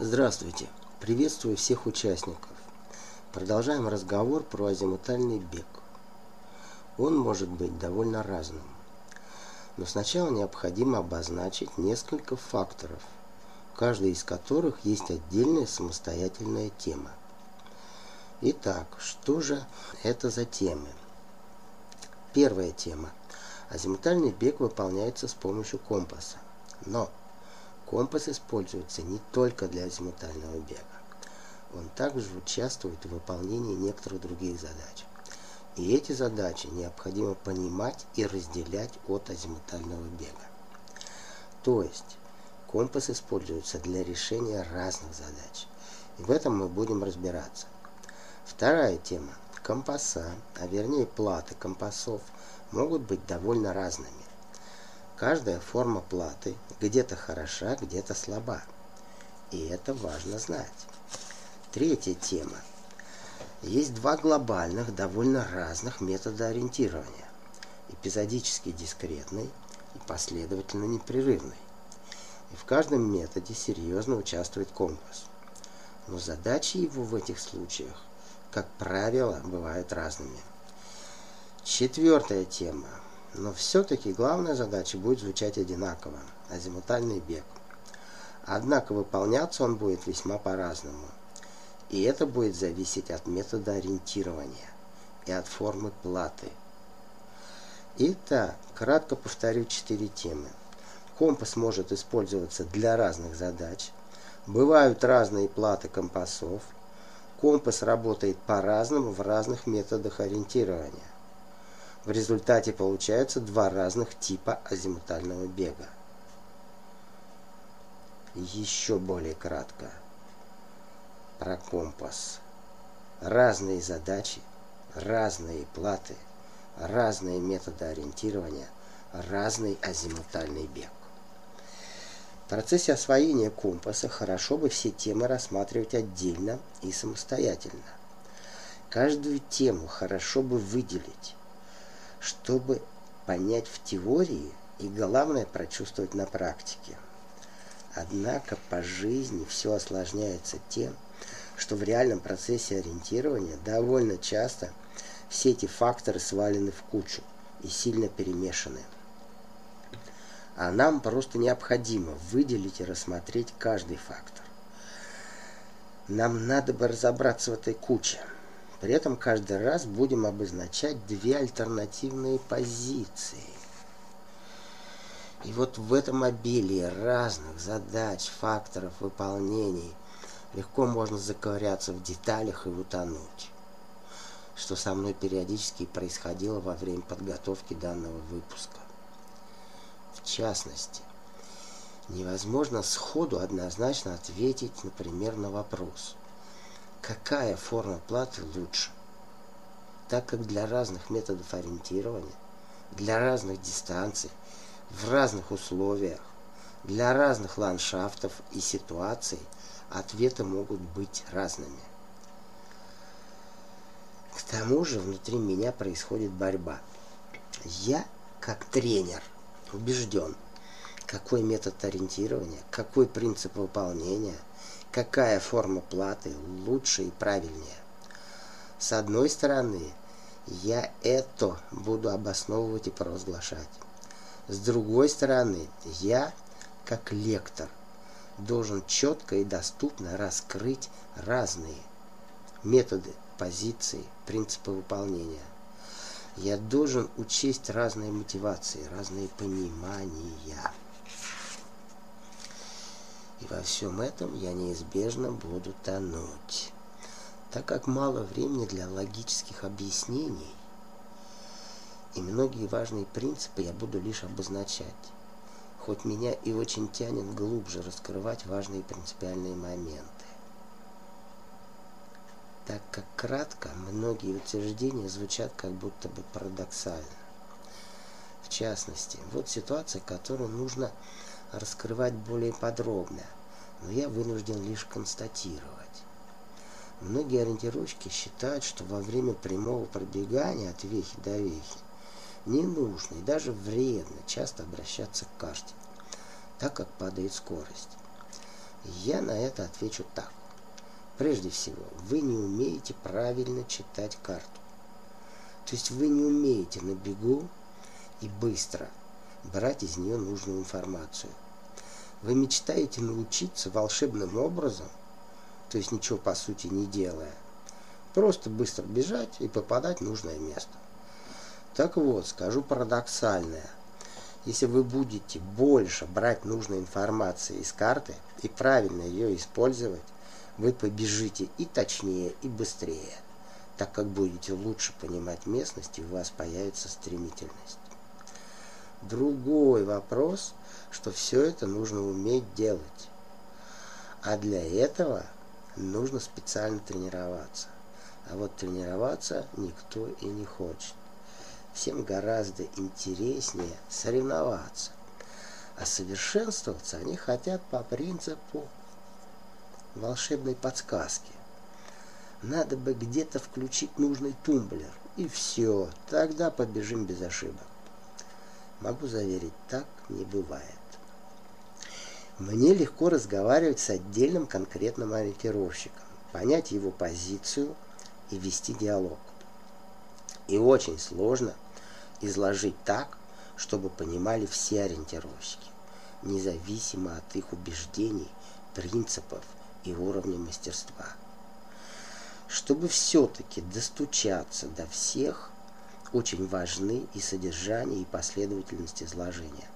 Здравствуйте! Приветствую всех участников. Продолжаем разговор про азимутальный бег. Он может быть довольно разным. Но сначала необходимо обозначить несколько факторов, каждый из которых есть отдельная самостоятельная тема. Итак, что же это за темы? Первая тема. Азимутальный бег выполняется с помощью компаса. Но Компас используется не только для азимутального бега. Он также участвует в выполнении некоторых других задач. И эти задачи необходимо понимать и разделять от азимутального бега. То есть компас используется для решения разных задач. И в этом мы будем разбираться. Вторая тема. Компаса, а вернее платы компасов, могут быть довольно разными. Каждая форма платы где-то хороша, где-то слаба. И это важно знать. Третья тема. Есть два глобальных, довольно разных метода ориентирования. Эпизодически дискретный и последовательно непрерывный. И в каждом методе серьезно участвует компас. Но задачи его в этих случаях, как правило, бывают разными. Четвертая тема но все-таки главная задача будет звучать одинаково – азимутальный бег. Однако выполняться он будет весьма по-разному. И это будет зависеть от метода ориентирования и от формы платы. Итак, кратко повторю четыре темы. Компас может использоваться для разных задач. Бывают разные платы компасов. Компас работает по-разному в разных методах ориентирования. В результате получаются два разных типа азимутального бега. Еще более кратко. Про компас. Разные задачи, разные платы, разные методы ориентирования, разный азимутальный бег. В процессе освоения компаса хорошо бы все темы рассматривать отдельно и самостоятельно. Каждую тему хорошо бы выделить, чтобы понять в теории и, главное, прочувствовать на практике. Однако по жизни все осложняется тем, что в реальном процессе ориентирования довольно часто все эти факторы свалены в кучу и сильно перемешаны. А нам просто необходимо выделить и рассмотреть каждый фактор. Нам надо бы разобраться в этой куче – при этом каждый раз будем обозначать две альтернативные позиции. И вот в этом обилии разных задач, факторов выполнений легко можно заковыряться в деталях и утонуть. Что со мной периодически происходило во время подготовки данного выпуска. В частности, невозможно сходу однозначно ответить, например, на вопрос – какая форма платы лучше, так как для разных методов ориентирования, для разных дистанций, в разных условиях, для разных ландшафтов и ситуаций ответы могут быть разными. К тому же внутри меня происходит борьба. Я, как тренер, убежден, какой метод ориентирования, какой принцип выполнения – какая форма платы лучше и правильнее. С одной стороны, я это буду обосновывать и провозглашать. С другой стороны, я, как лектор, должен четко и доступно раскрыть разные методы, позиции, принципы выполнения. Я должен учесть разные мотивации, разные понимания. И во всем этом я неизбежно буду тонуть, так как мало времени для логических объяснений, и многие важные принципы я буду лишь обозначать, хоть меня и очень тянет глубже раскрывать важные принципиальные моменты. Так как кратко, многие утверждения звучат как будто бы парадоксально. В частности, вот ситуация, которую нужно раскрывать более подробно, но я вынужден лишь констатировать. Многие ориентировщики считают, что во время прямого пробегания от вехи до вехи не нужно и даже вредно часто обращаться к карте, так как падает скорость. Я на это отвечу так. Прежде всего, вы не умеете правильно читать карту. То есть вы не умеете на бегу и быстро брать из нее нужную информацию. Вы мечтаете научиться волшебным образом, то есть ничего по сути не делая, просто быстро бежать и попадать в нужное место. Так вот, скажу парадоксальное. Если вы будете больше брать нужной информации из карты и правильно ее использовать, вы побежите и точнее, и быстрее, так как будете лучше понимать местность, и у вас появится стремительность. Другой вопрос, что все это нужно уметь делать. А для этого нужно специально тренироваться. А вот тренироваться никто и не хочет. Всем гораздо интереснее соревноваться. А совершенствоваться они хотят по принципу волшебной подсказки. Надо бы где-то включить нужный тумблер, и все, тогда побежим без ошибок. Могу заверить, так не бывает. Мне легко разговаривать с отдельным конкретным ориентировщиком, понять его позицию и вести диалог. И очень сложно изложить так, чтобы понимали все ориентировщики, независимо от их убеждений, принципов и уровня мастерства. Чтобы все-таки достучаться до всех, очень важны и содержание, и последовательность изложения.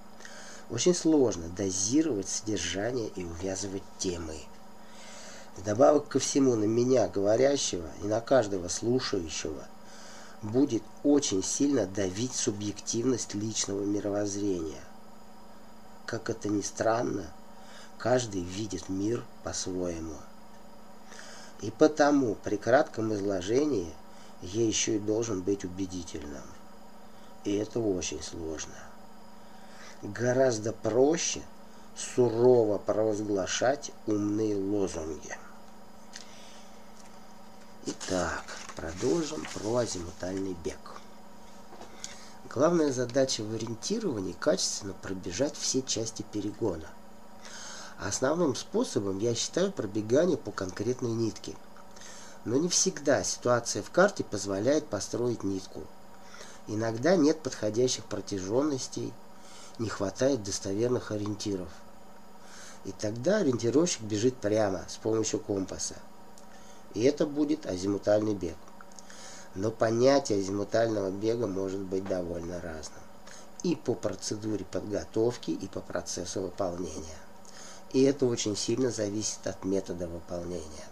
Очень сложно дозировать содержание и увязывать темы. Вдобавок ко всему на меня, говорящего, и на каждого слушающего, будет очень сильно давить субъективность личного мировоззрения. Как это ни странно, каждый видит мир по-своему. И потому при кратком изложении я еще и должен быть убедительным. И это очень сложно. Гораздо проще сурово провозглашать умные лозунги. Итак, продолжим про азимутальный бег. Главная задача в ориентировании – качественно пробежать все части перегона. Основным способом я считаю пробегание по конкретной нитке – но не всегда ситуация в карте позволяет построить нитку. Иногда нет подходящих протяженностей, не хватает достоверных ориентиров. И тогда ориентировщик бежит прямо с помощью компаса. И это будет азимутальный бег. Но понятие азимутального бега может быть довольно разным. И по процедуре подготовки, и по процессу выполнения. И это очень сильно зависит от метода выполнения.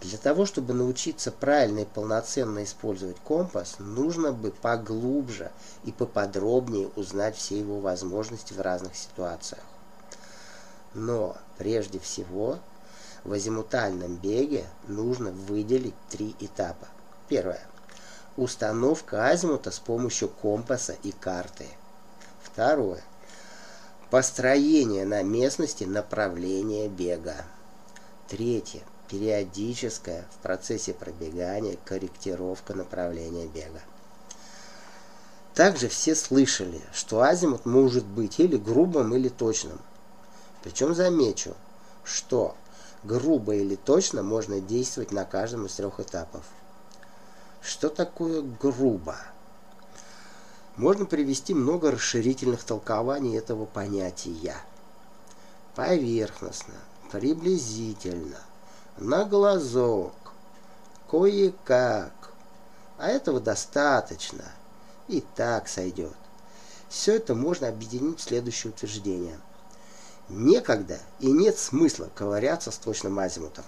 Для того, чтобы научиться правильно и полноценно использовать компас, нужно бы поглубже и поподробнее узнать все его возможности в разных ситуациях. Но прежде всего в азимутальном беге нужно выделить три этапа. Первое. Установка азимута с помощью компаса и карты. Второе. Построение на местности направления бега. Третье периодическая в процессе пробегания корректировка направления бега. Также все слышали, что азимут может быть или грубым, или точным. Причем замечу, что грубо или точно можно действовать на каждом из трех этапов. Что такое грубо? Можно привести много расширительных толкований этого понятия. Поверхностно, приблизительно, на глазок, кое-как. А этого достаточно. И так сойдет. Все это можно объединить в следующее утверждение. Некогда и нет смысла ковыряться с точным азимутом.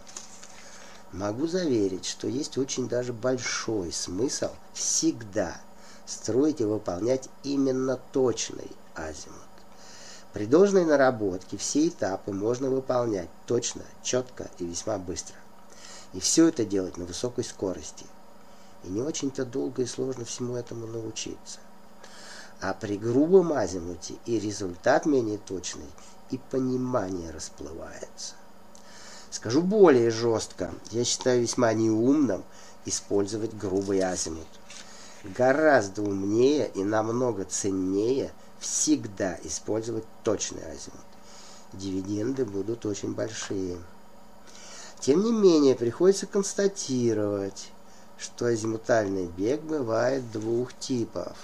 Могу заверить, что есть очень даже большой смысл всегда строить и выполнять именно точный азимут. При должной наработке все этапы можно выполнять точно, четко и весьма быстро. И все это делать на высокой скорости. И не очень-то долго и сложно всему этому научиться. А при грубом азимуте и результат менее точный, и понимание расплывается. Скажу более жестко, я считаю весьма неумным использовать грубый азимут. Гораздо умнее и намного ценнее – всегда использовать точный азимут. дивиденды будут очень большие. Тем не менее, приходится констатировать, что азимутальный бег бывает двух типов.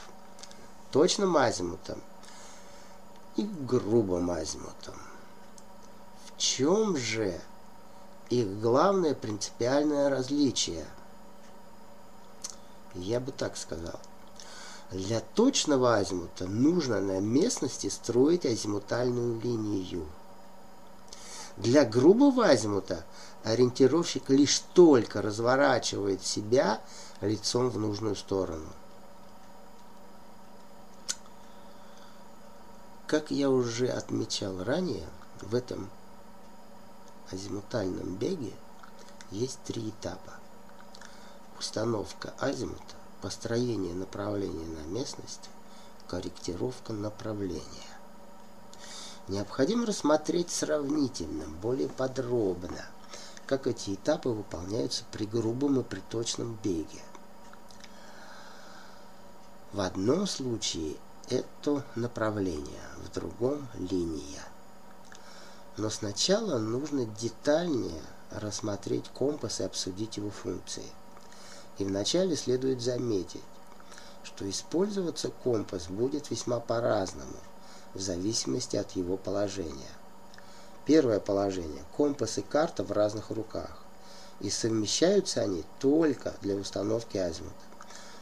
Точным азимутом и грубым азимутом. В чем же их главное принципиальное различие? Я бы так сказал. Для точного азимута нужно на местности строить азимутальную линию. Для грубого азимута ориентировщик лишь только разворачивает себя лицом в нужную сторону. Как я уже отмечал ранее, в этом азимутальном беге есть три этапа. Установка азимута, построение направления на местности, корректировка направления. Необходимо рассмотреть сравнительно, более подробно, как эти этапы выполняются при грубом и при точном беге. В одном случае это направление, в другом линия. Но сначала нужно детальнее рассмотреть компас и обсудить его функции. И вначале следует заметить, что использоваться компас будет весьма по-разному – в зависимости от его положения. Первое положение – компас и карта в разных руках, и совмещаются они только для установки азимута.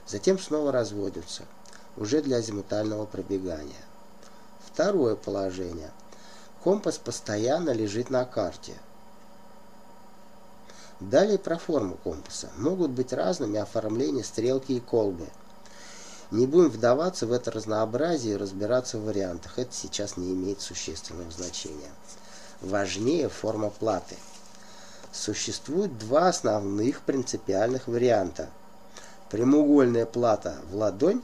Затем снова разводятся, уже для азимутального пробегания. Второе положение – компас постоянно лежит на карте. Далее про форму компаса. Могут быть разными оформления стрелки и колбы – не будем вдаваться в это разнообразие и разбираться в вариантах. Это сейчас не имеет существенного значения. Важнее форма платы. Существует два основных принципиальных варианта. Прямоугольная плата в ладонь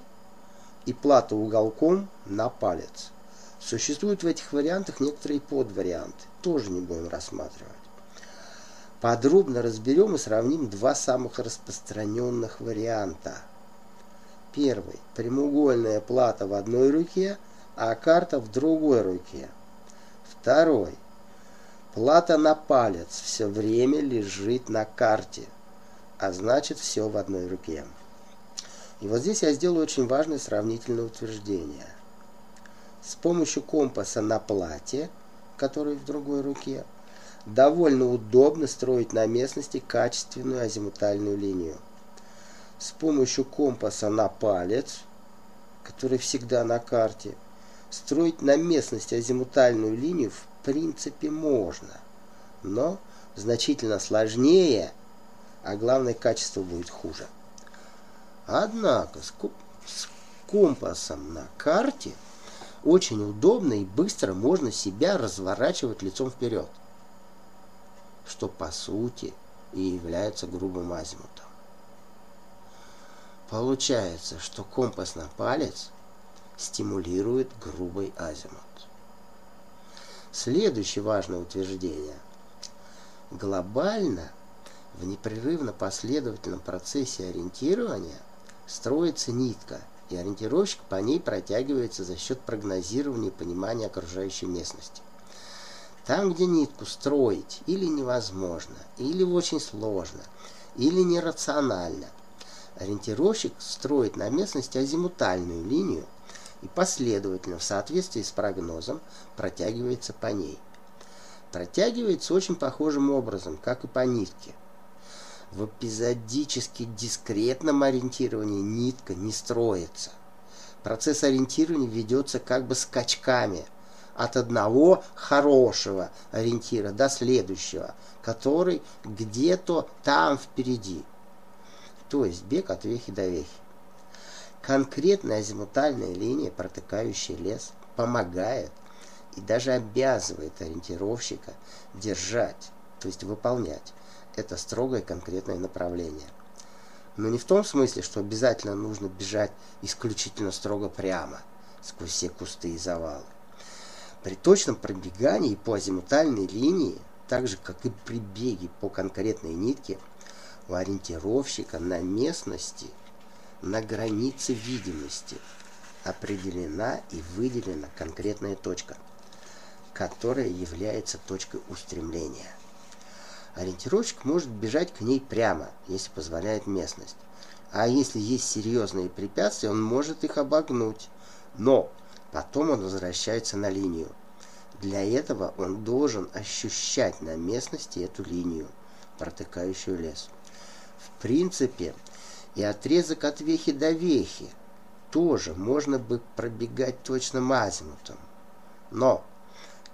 и плата уголком на палец. Существуют в этих вариантах некоторые подварианты. Тоже не будем рассматривать. Подробно разберем и сравним два самых распространенных варианта – Первый. Прямоугольная плата в одной руке, а карта в другой руке. Второй. Плата на палец все время лежит на карте, а значит все в одной руке. И вот здесь я сделаю очень важное сравнительное утверждение. С помощью компаса на плате, который в другой руке, довольно удобно строить на местности качественную азимутальную линию с помощью компаса на палец, который всегда на карте, строить на местности азимутальную линию в принципе можно, но значительно сложнее, а главное качество будет хуже. Однако с компасом на карте очень удобно и быстро можно себя разворачивать лицом вперед, что по сути и является грубым азимутом. Получается, что компас на палец стимулирует грубый азимут. Следующее важное утверждение. Глобально в непрерывно последовательном процессе ориентирования строится нитка, и ориентировщик по ней протягивается за счет прогнозирования и понимания окружающей местности. Там, где нитку строить или невозможно, или очень сложно, или нерационально – Ориентировщик строит на местности азимутальную линию и последовательно в соответствии с прогнозом протягивается по ней. Протягивается очень похожим образом, как и по нитке. В эпизодически дискретном ориентировании нитка не строится. Процесс ориентирования ведется как бы скачками от одного хорошего ориентира до следующего, который где-то там впереди то есть бег от вехи до вехи. Конкретная азимутальная линия, протыкающая лес, помогает и даже обязывает ориентировщика держать, то есть выполнять это строгое конкретное направление. Но не в том смысле, что обязательно нужно бежать исключительно строго прямо, сквозь все кусты и завалы. При точном пробегании по азимутальной линии, так же как и при беге по конкретной нитке – у ориентировщика на местности, на границе видимости определена и выделена конкретная точка. которая является точкой устремления. Ориентировщик может бежать к ней прямо, если позволяет местность. А если есть серьезные препятствия, он может их обогнуть. Но потом он возвращается на линию. Для этого он должен ощущать на местности эту линию, протыкающую лес. В принципе, и отрезок от вехи до вехи тоже можно бы пробегать точным азимутом. Но,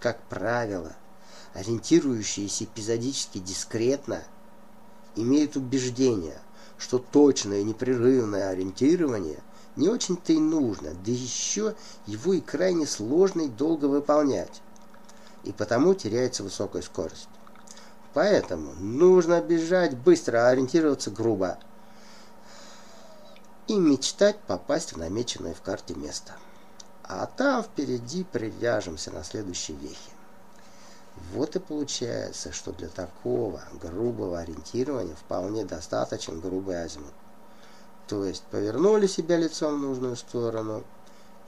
как правило, ориентирующиеся эпизодически дискретно имеют убеждение, что точное непрерывное ориентирование не очень-то и нужно, да еще его и крайне сложно и долго выполнять, и потому теряется высокая скорость. Поэтому нужно бежать быстро, а ориентироваться грубо и мечтать попасть в намеченное в карте место. А там впереди привяжемся на следующей вехе. Вот и получается, что для такого грубого ориентирования вполне достаточен грубый азимут. То есть повернули себя лицом в нужную сторону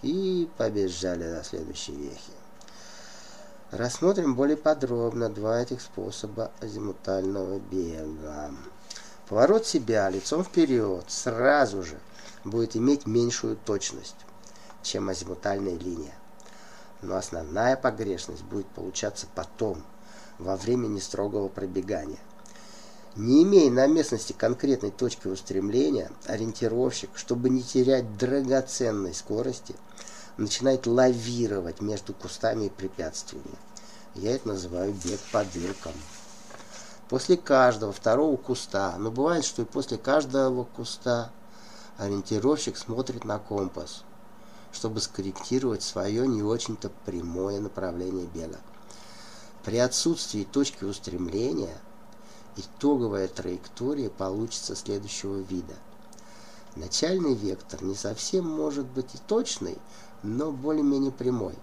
и побежали до следующей вехи. Рассмотрим более подробно два этих способа азимутального бега. Поворот себя лицом вперед сразу же будет иметь меньшую точность, чем азимутальная линия. Но основная погрешность будет получаться потом, во время нестрогого пробегания. Не имея на местности конкретной точки устремления, ориентировщик, чтобы не терять драгоценной скорости, начинает лавировать между кустами и препятствиями. Я это называю бег по дыркам. После каждого второго куста, но бывает, что и после каждого куста ориентировщик смотрит на компас, чтобы скорректировать свое не очень-то прямое направление бега. При отсутствии точки устремления итоговая траектория получится следующего вида. Начальный вектор не совсем может быть и точный, но более-менее прямой.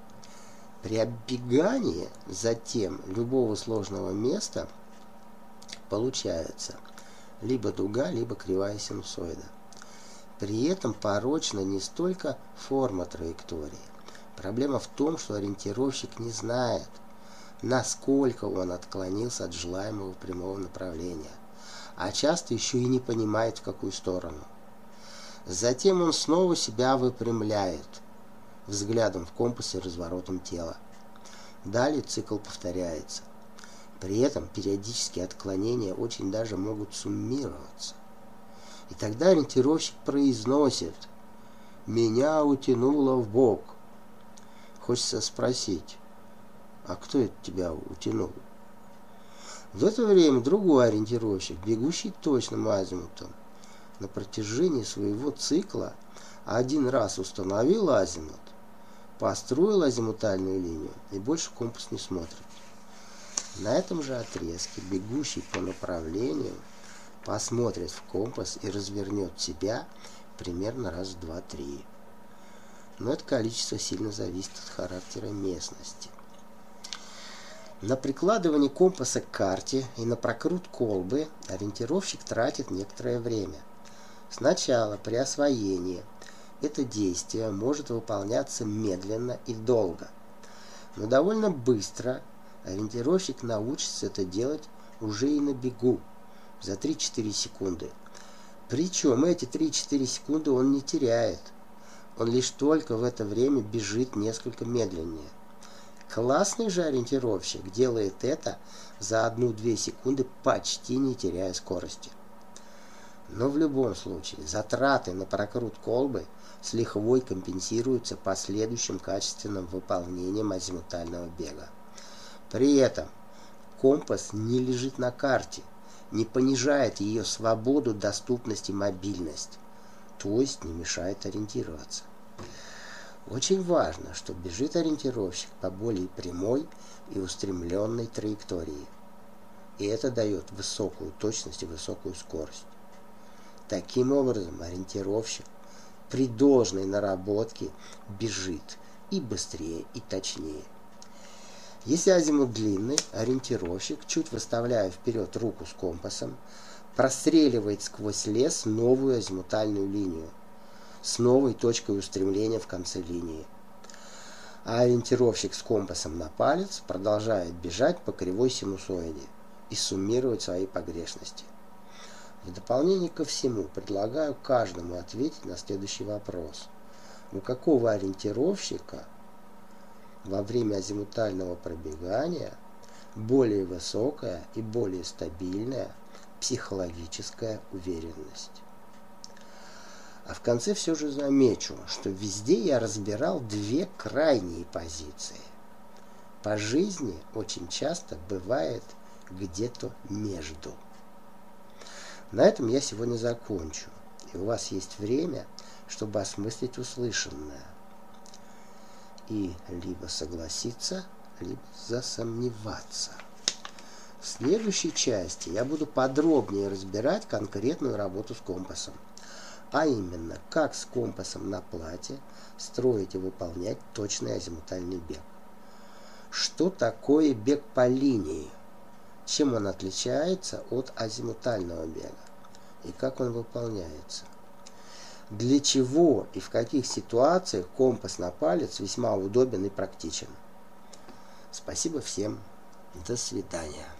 При оббегании затем любого сложного места получается либо дуга, либо кривая синусоида. При этом порочна не столько форма траектории. Проблема в том, что ориентировщик не знает, насколько он отклонился от желаемого прямого направления, а часто еще и не понимает, в какую сторону. Затем он снова себя выпрямляет взглядом в компас и разворотом тела. Далее цикл повторяется. При этом периодические отклонения очень даже могут суммироваться. И тогда ориентировщик произносит «Меня утянуло в бок». Хочется спросить, а кто это тебя утянул? В это время другой ориентировщик, бегущий точным азимутом, на протяжении своего цикла один раз установил азимут, построил азимутальную линию и больше компас не смотрит. На этом же отрезке, бегущий по направлению, посмотрит в компас и развернет себя примерно раз в два-три. Но это количество сильно зависит от характера местности. На прикладывание компаса к карте и на прокрут колбы ориентировщик тратит некоторое время. Сначала при освоении это действие может выполняться медленно и долго, но довольно быстро ориентировщик научится это делать уже и на бегу за 3-4 секунды. Причем эти 3-4 секунды он не теряет. Он лишь только в это время бежит несколько медленнее. Классный же ориентировщик делает это за 1-2 секунды, почти не теряя скорости. Но в любом случае затраты на прокрут колбы с лихвой компенсируются последующим качественным выполнением азимутального бега. При этом компас не лежит на карте – не понижает ее свободу, доступность и мобильность, то есть не мешает ориентироваться. Очень важно, что бежит ориентировщик по более прямой и устремленной траектории. И это дает высокую точность и высокую скорость. Таким образом, ориентировщик при должной наработке бежит и быстрее, и точнее. Если азимут длинный, ориентировщик, чуть выставляя вперед руку с компасом, простреливает сквозь лес новую азимутальную линию с новой точкой устремления в конце линии. а ориентировщик с компасом на палец продолжает бежать по кривой синусоиде и суммировать свои погрешности. В дополнение ко всему предлагаю каждому ответить на следующий вопрос. У какого ориентировщика во время азимутального пробегания более высокая и более стабильная психологическая уверенность? А в конце все же замечу, что везде я разбирал две крайние позиции. По жизни очень часто бывает где-то между. На этом я сегодня закончу, и у вас есть время, чтобы осмыслить услышанное. И либо согласиться, либо засомневаться. В следующей части я буду подробнее разбирать конкретную работу с компасом а именно, как с компасом на плате строить и выполнять точный азимутальный бег. Что такое бег по линии? Чем он отличается от азимутального бега? И как он выполняется? Для чего и в каких ситуациях компас на палец весьма удобен и практичен? Спасибо всем. До свидания.